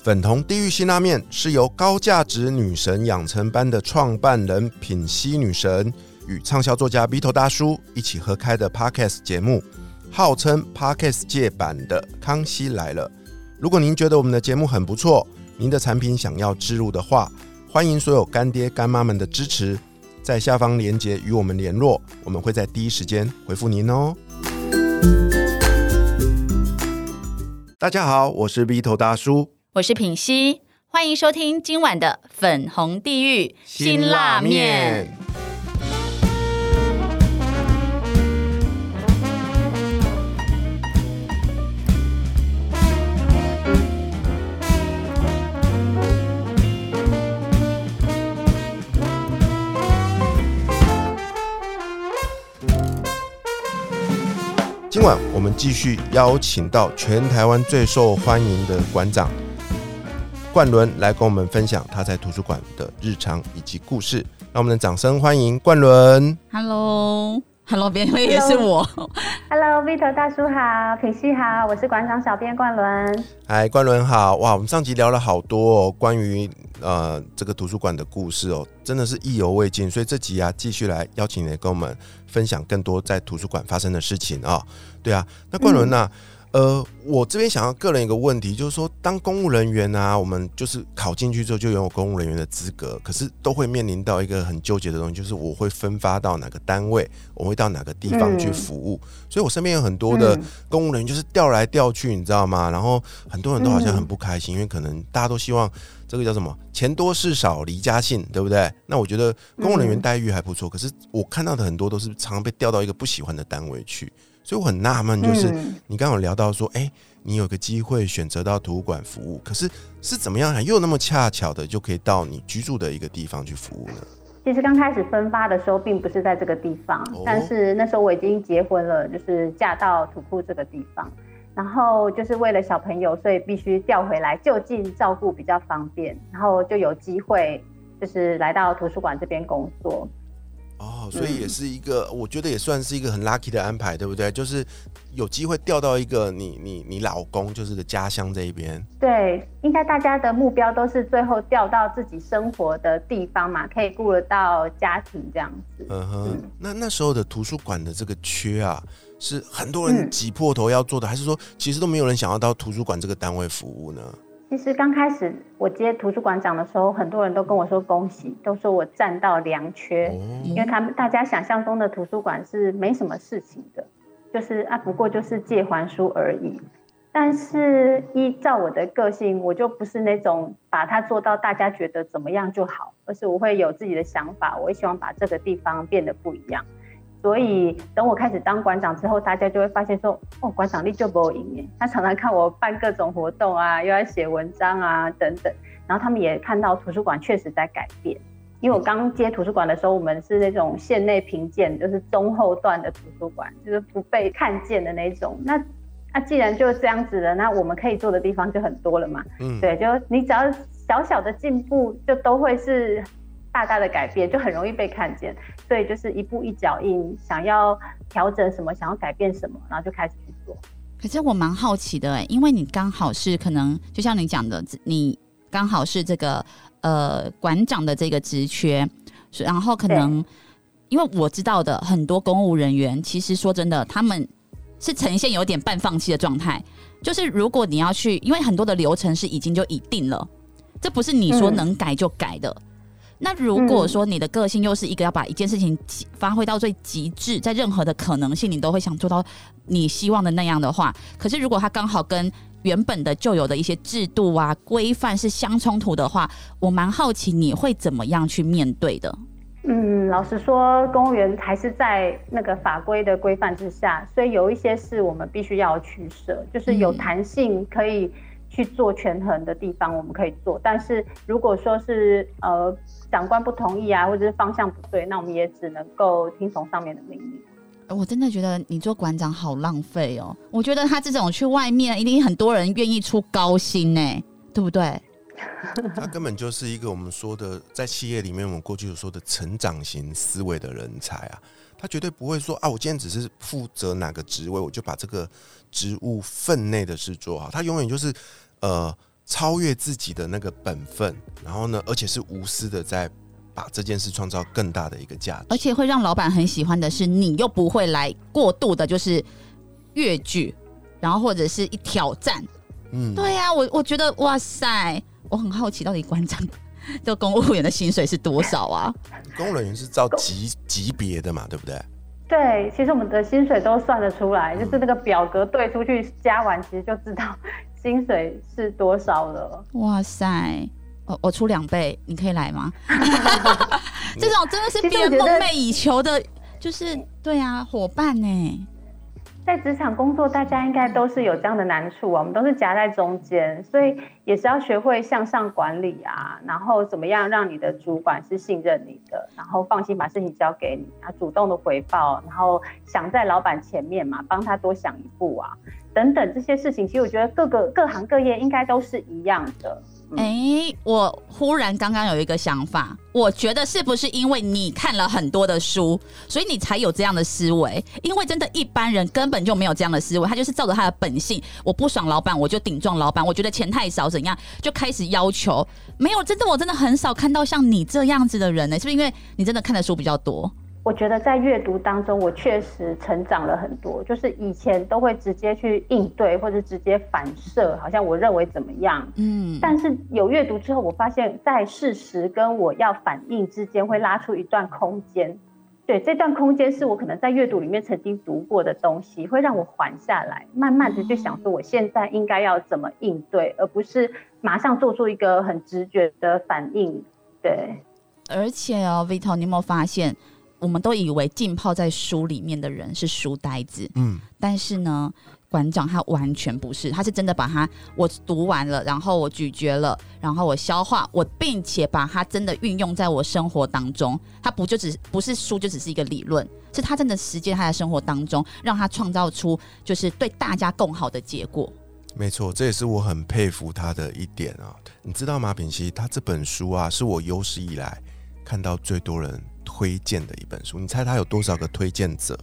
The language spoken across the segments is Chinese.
粉红地狱辛拉面是由高价值女神养成班的创办人品熙女神与畅销作家 B 头大叔一起合开的 Podcast 节目，号称 Podcast 界版的《康熙来了》。如果您觉得我们的节目很不错，您的产品想要植入的话，欢迎所有干爹干妈们的支持，在下方链接与我们联络，我们会在第一时间回复您哦。大家好，我是 B 头大叔。我是品熙，欢迎收听今晚的粉红地狱辛辣面。今晚我们继续邀请到全台湾最受欢迎的馆长冠伦来跟我们分享他在图书馆的日常以及故事。让我们的掌声欢迎冠伦。Hello，Hello，别人也是我。Hello，Vito 大叔好，品熙好，我是馆长小编冠伦。嗨，冠伦好！哇，我们上集聊了好多哦，关于呃这个图书馆的故事哦，真的是意犹未尽。所以这集啊，继续来邀请你跟我们分享更多在图书馆发生的事情啊、对啊，那冠伦呐、呃，我这边想要个人一个问题，就是说，当公务人员啊，我们就是考进去之后就拥有公务人员的资格，可是都会面临到一个很纠结的东西，就是我会分发到哪个单位，我会到哪个地方去服务。所以我身边有很多的嗯公务人员就是调来调去，你知道吗？然后很多人都好像很不开心，因为可能大家都希望这个叫什么钱多事少离家近，对不对？那我觉得公务人员待遇还不错，可是我看到的很多都是常常被调到一个不喜欢的单位去，所以我很纳闷，就是。嗯你刚刚有聊到说，哎、你有个机会选择到图书馆服务，可是是怎么样还又那么恰巧的就可以到你居住的一个地方去服务呢？其实刚开始分发的时候，并不是在这个地方，哦但是那时候我已经结婚了，就是嫁到土库这个地方。然后就是为了小朋友，所以必须调回来就近照顾比较方便，然后就有机会就是来到图书馆这边工作。哦，所以也是一个，我觉得也算是一个很 lucky 的安排，对不对？就是有机会调到一个你你你老公就是的家乡这一边。对，应该大家的目标都是最后调到自己生活的地方嘛，可以顾得到家庭这样子。嗯哼，嗯那那时候的图书馆的这个缺啊，是很多人嗯挤破头要做的，还是说其实都没有人想要到图书馆这个单位服务呢？其实刚开始我接图书馆长的时候，很多人都跟我说恭喜，都说我占到良缺，哦，因为他们大家想象中的图书馆是没什么事情的，就是啊，不过就是借还书而已。但是依照我的个性，我就不是那种把它做到大家觉得怎么样就好，而是我会有自己的想法，我也希望把这个地方变得不一样。所以等我开始当馆长之后，大家就会发现说，哦，馆长力就不赢耶。他常常看我办各种活动啊，又要写文章啊等等，然后他们也看到图书馆确实在改变。因为我刚接图书馆的时候，我们是那种县内评鉴，就是中后段的图书馆，就是不被看见的那种。那那既然就这样子了，那我们可以做的地方就很多了嘛。嗯，对，就你只要小小的进步，就都会是大大的改变，就很容易被看见。所以就是一步一脚印，想要调整什么，想要改变什么，然后就开始去做。可是我蛮好奇的哎，因为你刚好是可能就像你讲的，你刚好是这个呃馆长的这个职缺，然后可能因为我知道的很多公务人员，其实说真的，他们是呈现有点半放弃的状态。就是如果你要去，因为很多的流程是已经就已定了，这不是你说嗯能改就改的。那如果说你的个性又是一个要把一件事情发挥到最极致，在任何的可能性，你都会想做到你希望的那样的话，可是如果他刚好跟原本的旧有的一些制度啊规范是相冲突的话，我蛮好奇你会怎么样去面对的。嗯，老实说，公务员还是在那个法规的规范之下，所以有一些是我们必须要取舍，就是有嗯弹性可以去做权衡的地方，我们可以做。但是如果说是呃长官不同意啊，或者是方向不对，那我们也只能够听从上面的命令。呃我真的觉得你做馆长好浪费哦！我觉得他这种去外面，一定很多人愿意出高薪呢，对不对？他根本就是一个我们说的，在企业里面我们过去有说的成长型思维的人才啊。他绝对不会说啊，我今天只是负责哪个职位，我就把这个职务分内的事做好。他永远就是呃，超越自己的那个本分，然后呢，而且是无私的在把这件事创造更大的一个价值，而且会让老板很喜欢的是，你又不会来过度的，就是越剧，然后或者是一挑战。嗯，对呀，我我觉得哇塞，我很好奇，到底馆长这 公务员的薪水是多少啊？公务人员是照级级别的嘛，对不对？对，其实我们的薪水都算得出来，就是那个表格对出去加完，其实就知道薪水是多少了。哇塞，我我出两倍，你可以来吗？这种真的是别人梦寐以求的，就是对啊，伙伴呢。在职场工作，大家应该都是有这样的难处啊，我们都是夹在中间，所以也是要学会向上管理啊，然后怎么样让你的主管是信任你的，然后放心把事情交给你啊，主动的回报，然后想在老板前面嘛，帮他多想一步啊，等等这些事情，其实我觉得各个各行各业应该都是一样的。哎，我忽然刚刚有一个想法，我觉得是不是因为你看了很多的书，所以你才有这样的思维？因为真的一般人根本就没有这样的思维，他就是照着他的本性，我不爽老板，我就顶撞老板，我觉得钱太少怎样，就开始要求。没有，真的我真的很少看到像你这样子的人呢，是不是因为你真的看的书比较多？我觉得在阅读当中，我确实成长了很多。就是以前都会直接去应对，或者直接反射，好像我认为怎么样。嗯。但是有阅读之后，我发现，在事实跟我要反应之间，会拉出一段空间。对，这段空间是我可能在阅读里面曾经读过的东西，会让我缓下来，慢慢的去想说，我现在应该要怎么应对，而不是马上做出一个很直觉的反应。对。而且哦，Vito，你有没有发现？我们都以为浸泡在书里面的人是书呆子，嗯，但是呢，馆长他完全不是，他是真的把它我读完了，然后我咀嚼了，然后我消化，我并且把它真的运用在我生活当中。他不就只不是书，就只是一个理论，是他真的实践他的生活当中，让他创造出就是对大家更好的结果。没错，这也是我很佩服他的一点啊。你知道吗，品熙？他这本书啊，是我有史以来看到最多人。推荐的一本书，你猜他有多少个推荐者？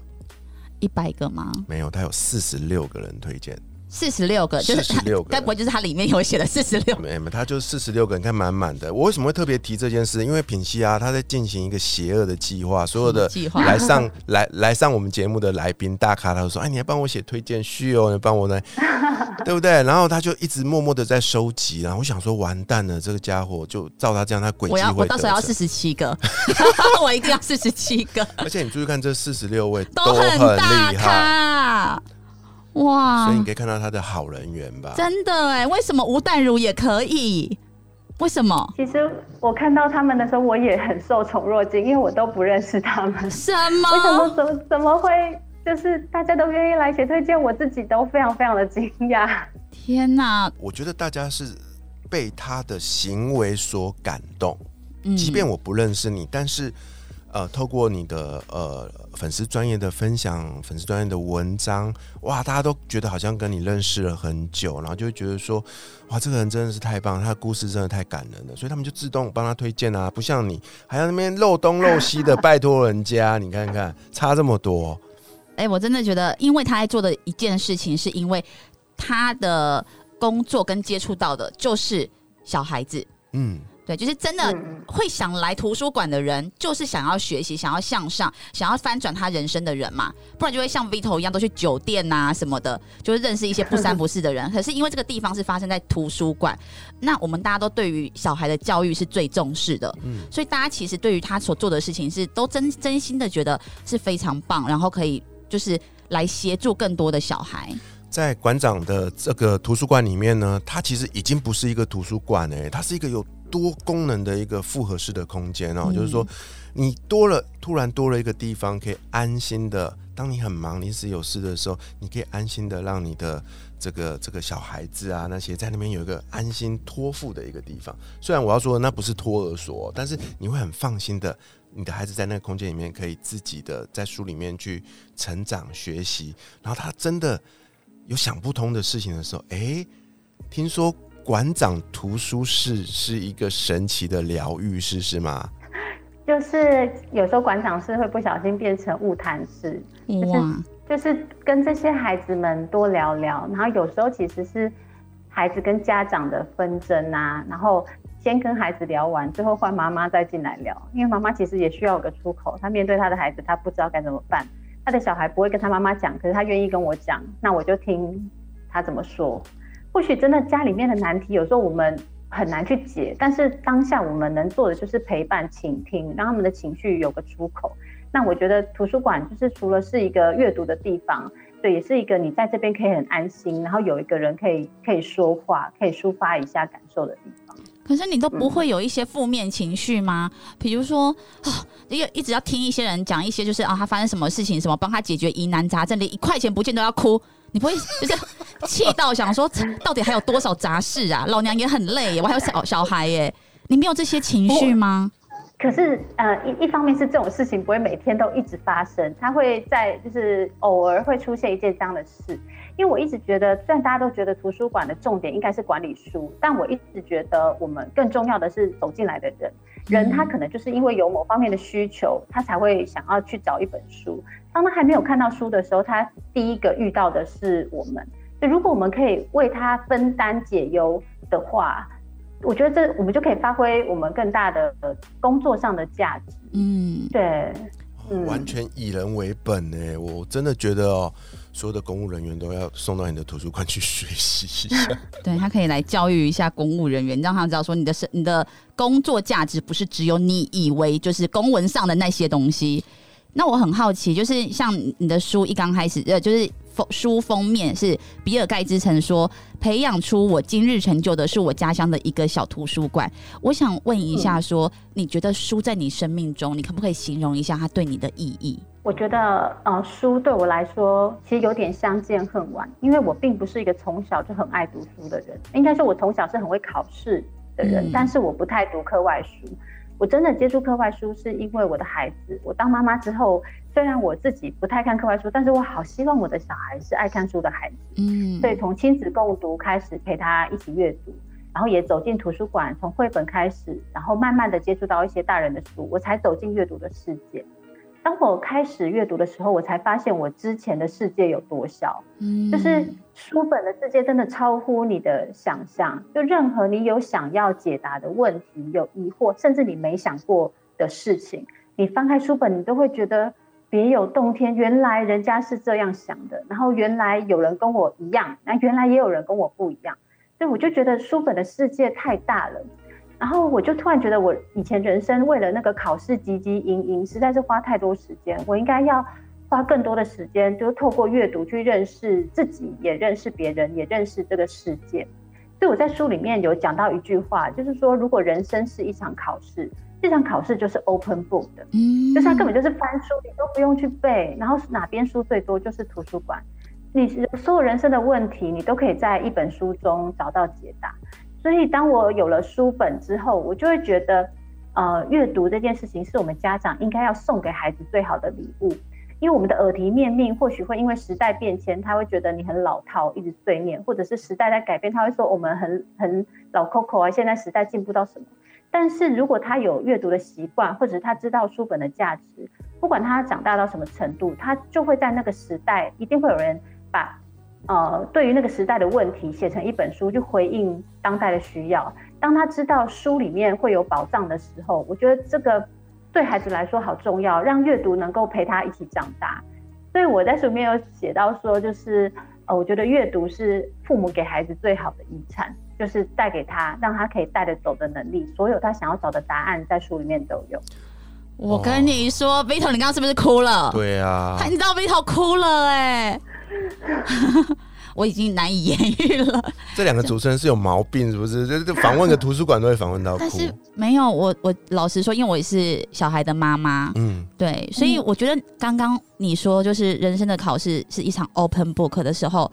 一百个吗？没有，他有四十六个人推荐。四十六个，就是四十六个，该不会就是他里面有写的四十六？没没，他就是四十六个，你看满满的。我为什么会特别提这件事？因为品西啊，他在进行一个邪恶的计划，所有的来上来来上我们节目的来宾大咖，他都说：“哎，你要帮我写推荐序哦，你帮我呢，对不对？”然后他就一直默默的在收集，然后我想说，完蛋了，这个家伙就照他这样，他轨迹会我到时候要四十七个，我一定要四十七个。而且你注意看，这四十六位都很厉害。哇！所以你可以看到他的好人缘吧？真的哎，为什么吴淡如也可以？为什么？其实我看到他们的时候，我也很受宠若惊，因为我都不认识他们。什么？为什么？怎么怎么会？就是大家都愿意来写推荐，我自己都非常非常的惊讶。天哪！我觉得大家是被他的行为所感动，即便我不认识你，但是。呃，透过你的呃粉丝专业的分享，粉丝专业的文章，哇，大家都觉得好像跟你认识了很久，然后就会觉得说，哇，这个人真的是太棒，他的故事真的太感人了，所以他们就自动帮他推荐啊，不像你还要那边漏东漏西的 拜托人家，你看看差这么多。哎，我真的觉得，因为他在做的一件事情，是因为他的工作跟接触到的就是小孩子，嗯。对，就是真的会想来图书馆的人，就是想要学习、想要向上、想要翻转他人生的人嘛。不然就会像 Vito 一样，都去酒店啊什么的，就是认识一些不三不四的人。可是因为这个地方是发生在图书馆，那我们大家都对于小孩的教育是最重视的，嗯，所以大家其实对于他所做的事情是都真真心的觉得是非常棒，然后可以就是来协助更多的小孩。在馆长的这个图书馆里面呢，它其实已经不是一个图书馆哎，它是一个有。多功能的一个复合式的空间哦，就是说，你多了，突然多了一个地方，可以安心的。当你很忙、临时有事的时候，你可以安心的让你的这个这个小孩子啊，那些在那边有一个安心托付的一个地方。虽然我要说那不是托儿所，但是你会很放心的，你的孩子在那个空间里面可以自己的在书里面去成长学习。然后他真的有想不通的事情的时候，哎，听说。馆长图书室是一个神奇的疗愈室，是吗？就是有时候馆长室会不小心变成物谈室，哇，就是跟这些孩子们多聊聊。然后有时候其实是孩子跟家长的纷争啊，然后先跟孩子聊完，最后换妈妈再进来聊，因为妈妈其实也需要有个出口，她面对她的孩子，她不知道该怎么办，她的小孩不会跟她妈妈讲，可是她愿意跟我讲，那我就听她怎么说。或许真的家里面的难题，有时候我们很难去解，但是当下我们能做的就是陪伴、倾听，让他们的情绪有个出口。那我觉得图书馆就是除了是一个阅读的地方。对，也是一个你在这边可以很安心，然后有一个人可以可以说话，可以抒发一下感受的地方。可是你都不会有一些负面情绪吗？比如说，啊，一一直要听一些人讲一些，就是啊，他发生什么事情，什么帮他解决疑难杂症，连一块钱不见都要哭，你不会就是气到想说，到底还有多少杂事啊？老娘也很累，我还有小小孩耶，你没有这些情绪吗？可是，呃，一一方面是这种事情不会每天都一直发生，它会在就是偶尔会出现一件这样的事。因为我一直觉得，虽然大家都觉得图书馆的重点应该是管理书，但我一直觉得我们更重要的是走进来的人。人他可能就是因为有某方面的需求，他才会想要去找一本书。当他还没有看到书的时候，他第一个遇到的是我们。就如果我们可以为他分担解忧的话。我觉得这我们就可以发挥我们更大的工作上的价值。嗯，对，完全以人为本呢。我真的觉得哦，所有的公务人员都要送到你的图书馆去学习一下。对他可以来教育一下公务人员，让他知道说你的是你的工作价值不是只有你以为就是公文上的那些东西。那我很好奇，就是像你的书一刚开始，呃，就是封书封面是比尔盖茨曾说，培养出我今日成就的是我家乡的一个小图书馆。我想问一下，说你觉得书在你生命中，你可不可以形容一下它对你的意义？我觉得，呃，书对我来说其实有点相见恨晚，因为我并不是一个从小就很爱读书的人，应该说我从小是很会考试的人，但是我不太读课外书。我真的接触课外书，是因为我的孩子。我当妈妈之后，虽然我自己不太看课外书，但是我好希望我的小孩是爱看书的孩子。嗯，所以从亲子共读开始，陪他一起阅读，然后也走进图书馆，从绘本开始，然后慢慢的接触到一些大人的书，我才走进阅读的世界。当我开始阅读的时候，我才发现我之前的世界有多小。嗯，就是书本的世界真的超乎你的想象。就任何你有想要解答的问题、有疑惑，甚至你没想过的事情，你翻开书本，你都会觉得别有洞天。原来人家是这样想的，然后原来有人跟我一样，那原来也有人跟我不一样。所以我就觉得书本的世界太大了。然后我就突然觉得，我以前人生为了那个考试汲汲营营，实在是花太多时间。我应该要花更多的时间，就透过阅读去认识自己，也认识别人，也认识这个世界。所以我在书里面有讲到一句话，就是说，如果人生是一场考试，这场考试就是 open book 的，嗯，就是它根本就是翻书，你都不用去背，然后哪边书最多就是图书馆，你所有人生的问题，你都可以在一本书中找到解答。所以，当我有了书本之后，我就会觉得，呃，阅读这件事情是我们家长应该要送给孩子最好的礼物。因为我们的耳提面命或许会因为时代变迁，他会觉得你很老套，一直碎念，或者是时代在改变，他会说我们很很老 Coco 啊，现在时代进步到什么？但是如果他有阅读的习惯，或者他知道书本的价值，不管他长大到什么程度，他就会在那个时代，一定会有人把。呃，对于那个时代的问题，写成一本书就回应当代的需要。当他知道书里面会有宝藏的时候，我觉得这个对孩子来说好重要，让阅读能够陪他一起长大。所以我在书里面有写到说，就是呃，我觉得阅读是父母给孩子最好的遗产，就是带给他，让他可以带得走的能力。所有他想要找的答案，在书里面都有。我跟你说，Vito，你刚刚是不是哭了？对啊，你知道 Vito 哭了哎。我已经难以言喻了。这两个主持人是有毛病，是不是？就就访问个图书馆都会访问到哭。但是没有，我我老实说，因为我也是小孩的妈妈，嗯，对，所以我觉得刚刚你说就是人生的考试是一场 open book 的时候，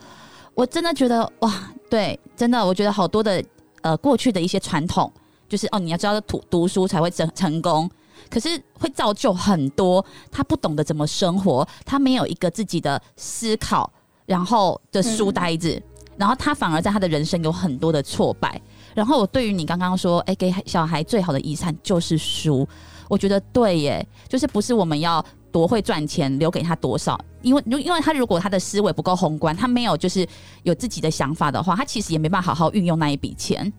我真的觉得哇，对，真的，我觉得好多的呃过去的一些传统，就是哦，你要知道读读书才会成成功。可是会造就很多他不懂得怎么生活，他没有一个自己的思考，然后的书呆子，然后他反而在他的人生有很多的挫败。然后我对于你刚刚说，哎，给小孩最好的遗产就是书，我觉得对耶，就是不是我们要多会赚钱，留给他多少。因为，因为他如果他的思维不够宏观，他没有就是有自己的想法的话，他其实也没办法好好运用那一笔钱。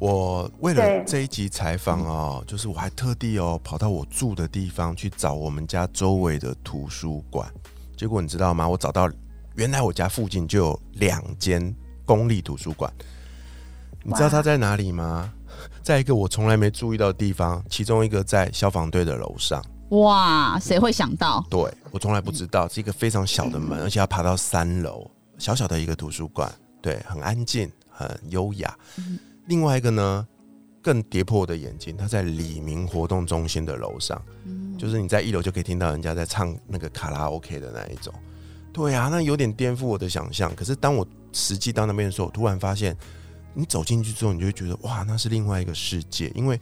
我为了这一集采访哦，就是我还特地哦跑到我住的地方去找我们家周围的图书馆。结果你知道吗？我找到原来我家附近就有两间公立图书馆。你知道它在哪里吗？在一个我从来没注意到的地方，其中一个在消防队的楼上。哇，谁会想到？对我从来不知道，是一个非常小的门，而且要爬到三楼，小小的一个图书馆，对，很安静，很优雅。另外一个呢，更跌破我的眼睛，它在李明活动中心的楼上，就是你在一楼就可以听到人家在唱那个卡拉 OK 的那一种。对啊，那有点颠覆我的想象。可是当我实际到那边的时候，我突然发现，你走进去之后，你就会觉得哇，那是另外一个世界，因为。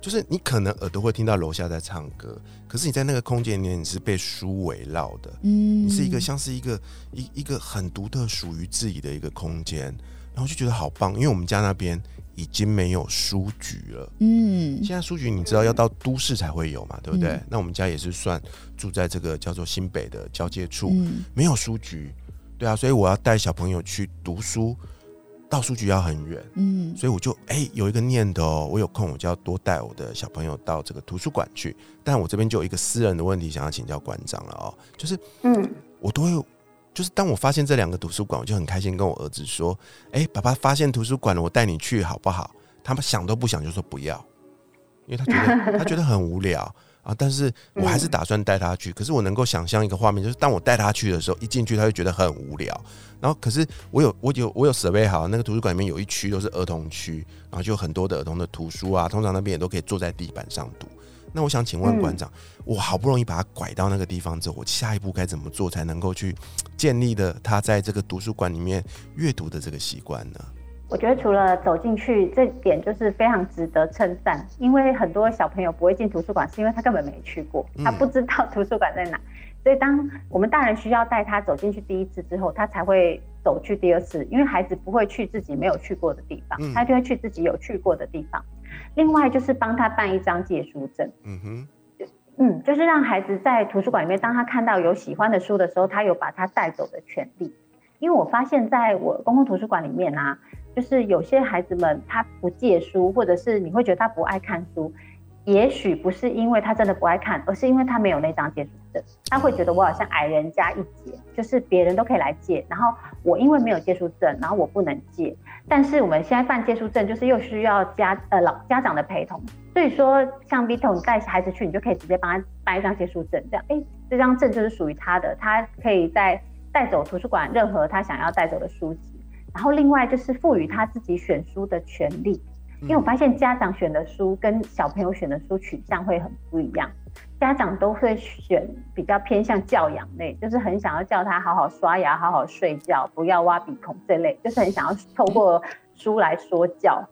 就是你可能耳朵会听到楼下在唱歌，可是你在那个空间里面你是被书围绕的，嗯，你是一个像是一个一一个很独特属于自己的一个空间，然后就觉得好棒，因为我们家那边已经没有书局了，嗯，现在书局你知道要到都市才会有嘛，对不对？那我们家也是算住在这个叫做新北的交界处，没有书局，对啊，所以我要带小朋友去读书。到书局要很远，嗯，所以我就哎有一个念头，我有空我就要多带我的小朋友到这个图书馆去。但我这边就有一个私人的问题想要请教馆长了哦，就是嗯，我都会就是当我发现这两个图书馆，我就很开心跟我儿子说，哎，爸爸发现图书馆了，我带你去好不好？他们想都不想就说不要，因为他觉得他觉得很无聊。啊！但是我还是打算带他去。可是我能够想象一个画面，就是当我带他去的时候，一进去他就觉得很无聊。然后，可是我有我有我有设备好那个图书馆里面有一区都是儿童区，然后就有很多的儿童的图书啊，通常那边也都可以坐在地板上读。那我想请问馆长，我好不容易把他拐到那个地方之后，我下一步该怎么做才能够去建立的他在这个图书馆里面阅读的这个习惯呢？我觉得除了走进去这点就是非常值得称赞，因为很多小朋友不会进图书馆，是因为他根本没去过，他不知道 图书馆在哪。所以当我们大人需要带他走进去第一次之后，他才会走去第二次，因为孩子不会去自己没有去过的地方，他就会去自己有去过的地方。另外就是帮他办一张借书证，嗯哼，嗯，就是让孩子在图书馆里面，当他看到有喜欢的书的时候，他有把他带走的权利。因为我发现在我公共图书馆里面啊。就是有些孩子们他不借书，或者是你会觉得他不爱看书，也许不是因为他真的不爱看，而是因为他没有那张借书证。他会觉得我好像矮人家一截，就是别人都可以来借，然后我因为没有借书证，然后我不能借。但是我们现在办借书证，就是又需要家呃老家长的陪同，所以说像 Vito 你带孩子去，你就可以直接帮他办一张借书证，这样哎这张证就是属于他的，他可以在带走图书馆任何他想要带走的书籍。然后另外就是赋予他自己选书的权利，因为我发现家长选的书跟小朋友选的书取向会很不一样，家长都会选比较偏向教养类，就是很想要叫他好好刷牙、好好睡觉，不要挖鼻孔这类，就是很想要透过书来说教。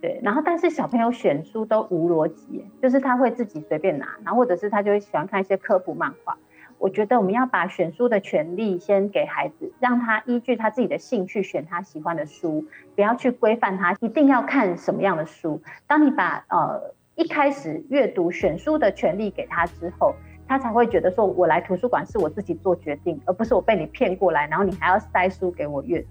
对，然后但是小朋友选书都无逻辑，就是他会自己随便拿，然后或者是他就会喜欢看一些科普漫画。我觉得我们要把选书的权利先给孩子，让他依据他自己的兴趣选他喜欢的书，不要去规范他一定要看什么样的书。当你把呃一开始阅读选书的权利给他之后，他才会觉得说，我来图书馆是我自己做决定，而不是我被你骗过来，然后你还要塞书给我阅读。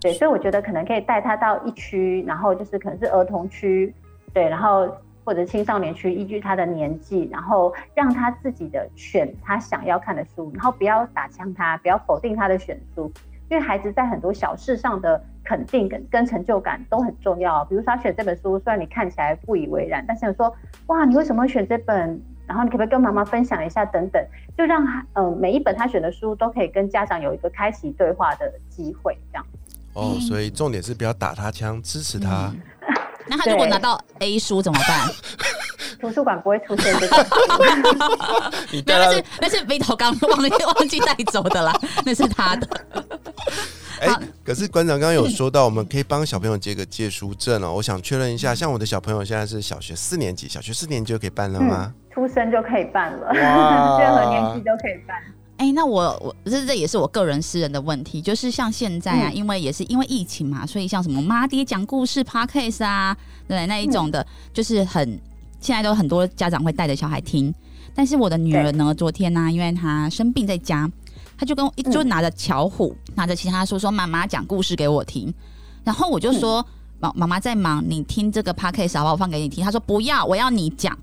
对，所以我觉得可能可以带他到一区，然后就是可能是儿童区，对，然后。或者青少年区，依据他的年纪，然后让他自己的选他想要看的书，然后不要打枪他，不要否定他的选书，因为孩子在很多小事上的肯定跟跟成就感都很重要。比如说他选这本书，虽然你看起来不以为然，但是说哇，你为什么会选这本？然后你可不可以跟妈妈分享一下？等等，就让他嗯每一本他选的书都可以跟家长有一个开启对话的机会，这样。哦，所以重点是不要打他枪，支持他。那他如果拿到 A 书怎么办？图书馆不会出现这个。那是那是 V 头刚 忘忘记带走的啦，那是他的。哎，可是馆长刚刚有说到，我们可以帮小朋友借个借书证哦。我想确认一下，像我的小朋友现在是小学四年级，小学四年级就可以办了吗？出生就可以办了，任何年纪都可以办。哎，那我我这这也是我个人私人的问题，就是像现在啊，因为也是因为疫情嘛，所以像什么妈爹讲故事 podcast 啊，对那一种的，就是很现在都很多家长会带着小孩听。但是我的女儿呢，昨天呢，因为她生病在家，她就跟我一就拿着巧虎，拿着其他书说妈妈讲故事给我听，然后我就说妈妈妈在忙，你听这个 podcast 好不好？我放给你听。她说不要，我要你讲。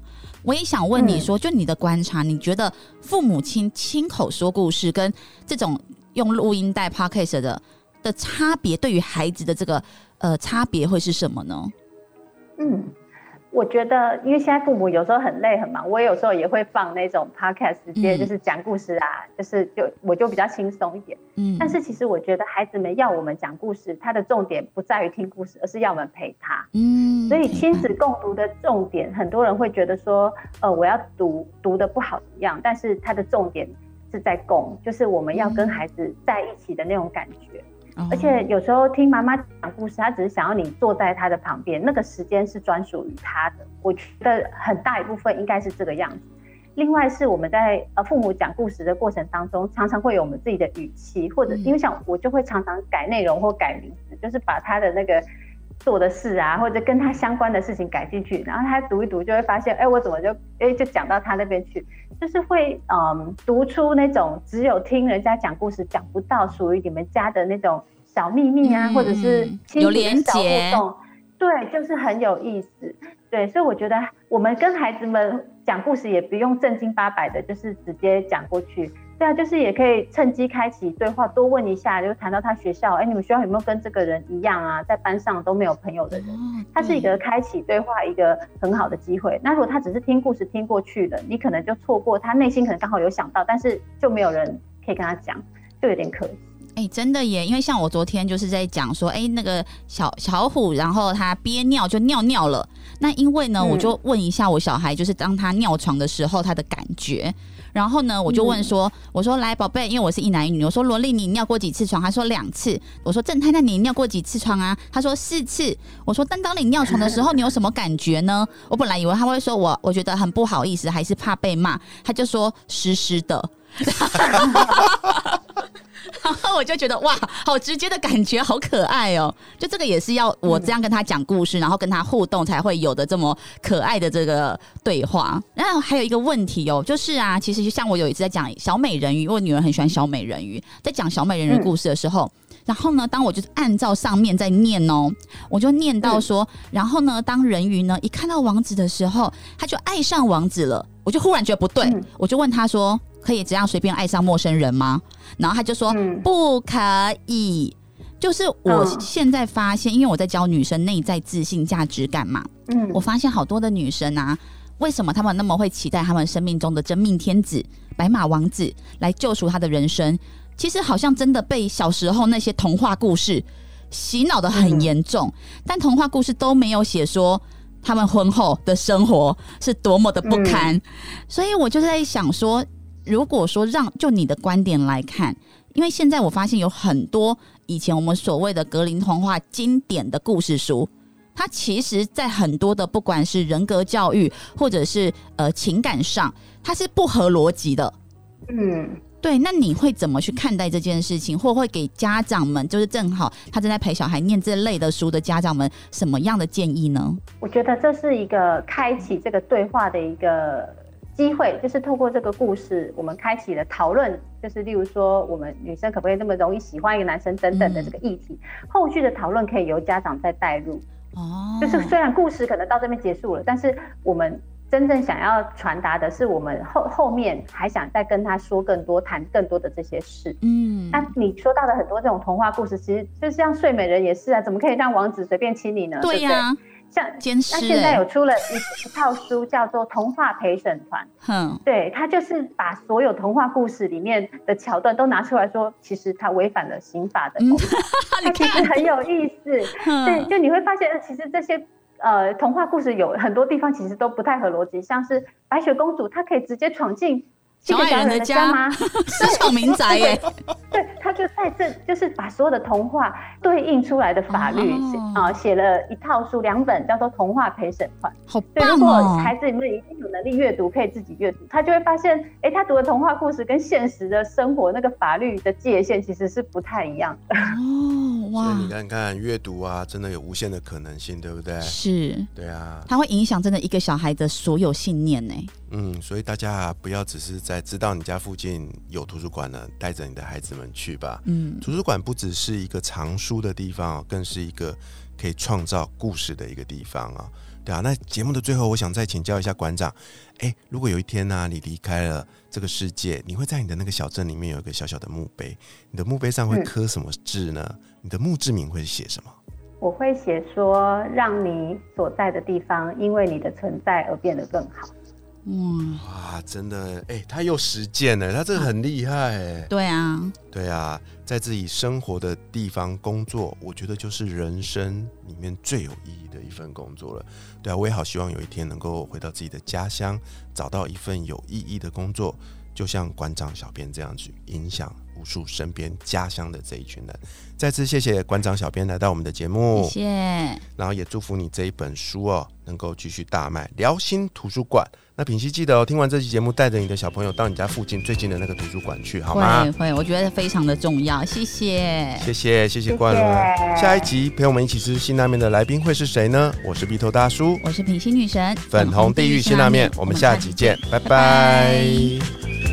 我也想问你说，就你的观察，你觉得父母亲亲口说故事跟这种用录音带 podcast 的的差别，对于孩子的这个呃差别会是什么呢？嗯。我觉得，因为现在父母有时候很累很忙，我有时候也会放那种 podcast，直接就是讲故事啊，就是就我就比较轻松一点。嗯。但是其实我觉得孩子们要我们讲故事，他的重点不在于听故事，而是要我们陪他。嗯。所以亲子共读的重点，很多人会觉得说，呃，我要读读的不好一样，但是它的重点是在共，就是我们要跟孩子在一起的那种感觉。而且有时候听妈妈讲故事，她只是想要你坐在她的旁边，那个时间是专属于她的。我觉得很大一部分应该是这个样子。另外是我们在呃父母讲故事的过程当中，常常会有我们自己的语气，或者因为像我就会常常改内容或改名字，就是把他的那个做的事啊，或者跟他相关的事情改进去，然后他读一读就会发现，哎，我怎么就哎就讲到他那边去。就是会嗯读出那种只有听人家讲故事讲不到属于你们家的那种小秘密啊，或者是有连结，对，就是很有意思。对，所以我觉得我们跟孩子们讲故事也不用正经八百的，就是直接讲过去。对啊，就是也可以趁机开启对话，多问一下，就谈到他学校，哎，你们学校有没有跟这个人一样啊，在班上都没有朋友的人？他是一个开启对话一个很好的机会。那如果他只是听故事听过去了，你可能就错过他内心可能刚好有想到，但是就没有人可以跟他讲，就有点可惜。哎，真的耶，因为像我昨天就是在讲说，哎，那个小小虎，然后他憋尿就尿尿了。那因为呢，我就问一下我小孩，就是当他尿床的时候，他的感觉。然后呢，我就问说：“我说来，宝贝，因为我是一男一女，我说萝莉，你尿过几次床？他说两次。我说正太，那你尿过几次床啊？他说四次。我说，但当你尿床的时候，你有什么感觉呢？我本来以为他会说我，我觉得很不好意思，还是怕被骂。他就说湿湿的。”然后我就觉得哇，好直接的感觉，好可爱哦！就这个也是要我这样跟他讲故事，然后跟他互动才会有的这么可爱的这个对话。然后还有一个问题哦，就是啊，其实就像我有一次在讲小美人鱼，我女儿很喜欢小美人鱼，在讲小美人鱼故事的时候，然后呢，当我就是按照上面在念哦，我就念到说，然后呢，当人鱼呢一看到王子的时候，他就爱上王子了，我就忽然觉得不对，我就问他说。可以这样随便爱上陌生人吗？然后他就说不可以。就是我现在发现，因为我在教女生内在自信、价值感嘛。嗯，我发现好多的女生啊，为什么她们那么会期待他们生命中的真命天子、白马王子来救赎她的人生？其实好像真的被小时候那些童话故事洗脑的很严重，但童话故事都没有写说他们婚后的生活是多么的不堪。所以我就在想说。如果说让就你的观点来看，因为现在我发现有很多以前我们所谓的格林童话经典的故事书，它其实在很多的不管是人格教育或者是呃情感上，它是不合逻辑的。嗯，对。那你会怎么去看待这件事情，或会给家长们，就是正好他正在陪小孩念这类的书的家长们，什么样的建议呢？我觉得这是一个开启这个对话的一个。机会就是透过这个故事，我们开启了讨论，就是例如说，我们女生可不可以那么容易喜欢一个男生等等的这个议题，后续的讨论可以由家长再带入。哦，就是虽然故事可能到这边结束了，但是我们真正想要传达的是，我们后后面还想再跟他说更多，谈更多的这些事。嗯，那你说到的很多这种童话故事，其实就像睡美人也是啊，怎么可以让王子随便亲你呢？对呀。像那现在有出了一一套书，叫做《童话陪审团》。嗯，对他就是把所有童话故事里面的桥段都拿出来说，其实他违反了刑法的。他其实很有意思。对，就你会发现，其实这些呃童话故事有很多地方其实都不太合逻辑，像是白雪公主，她可以直接闯进小矮人的家吗？私闯民宅耶！对，他就在这就是把所有的童话对应出来的法律啊，写了一套书，两本叫做《童话陪审团》。好棒哦！如果孩子们已经有能力阅读，可以自己阅读，他就会发现，哎，他读的童话故事跟现实的生活那个法律的界限其实是不太一样的。哦，哇！所以你看看阅读啊，真的有无限的可能性，对不对？是。对啊。它会影响真的一个小孩的所有信念呢。嗯，所以大家不要只是在知道你家附近有图书馆呢，带着你的孩子们去吧。嗯，图书馆不只是一个藏书的地方，更是一个可以创造故事的一个地方啊。对啊，那节目的最后，我想再请教一下馆长，哎，如果有一天呢，你离开了这个世界，你会在你的那个小镇里面有一个小小的墓碑，你的墓碑上会刻什么字呢？你的墓志铭会写什么？我会写说，让你所在的地方因为你的存在而变得更好。嗯，哇，真的，哎，他又实践了，他这个很厉害，哎，对啊，对啊，在自己生活的地方工作，我觉得就是人生里面最有意义的一份工作了。对啊，我也好希望有一天能够回到自己的家乡，找到一份有意义的工作，就像馆长、小编这样去影响无数身边家乡的这一群人。再次谢谢馆长、小编来到我们的节目，谢谢，然后也祝福你这一本书哦，能够继续大卖。辽心图书馆。那品熙记得哦，听完这期节目，带着你的小朋友到你家附近最近的那个图书馆去，好吗？会会，我觉得非常的重要。谢谢，谢谢，谢谢冠伦。下一集陪我们一起吃辛拉面的来宾会是谁呢？我是鼻头大叔，我是品熙女神，粉红地狱辛拉面，我们下集见，拜拜。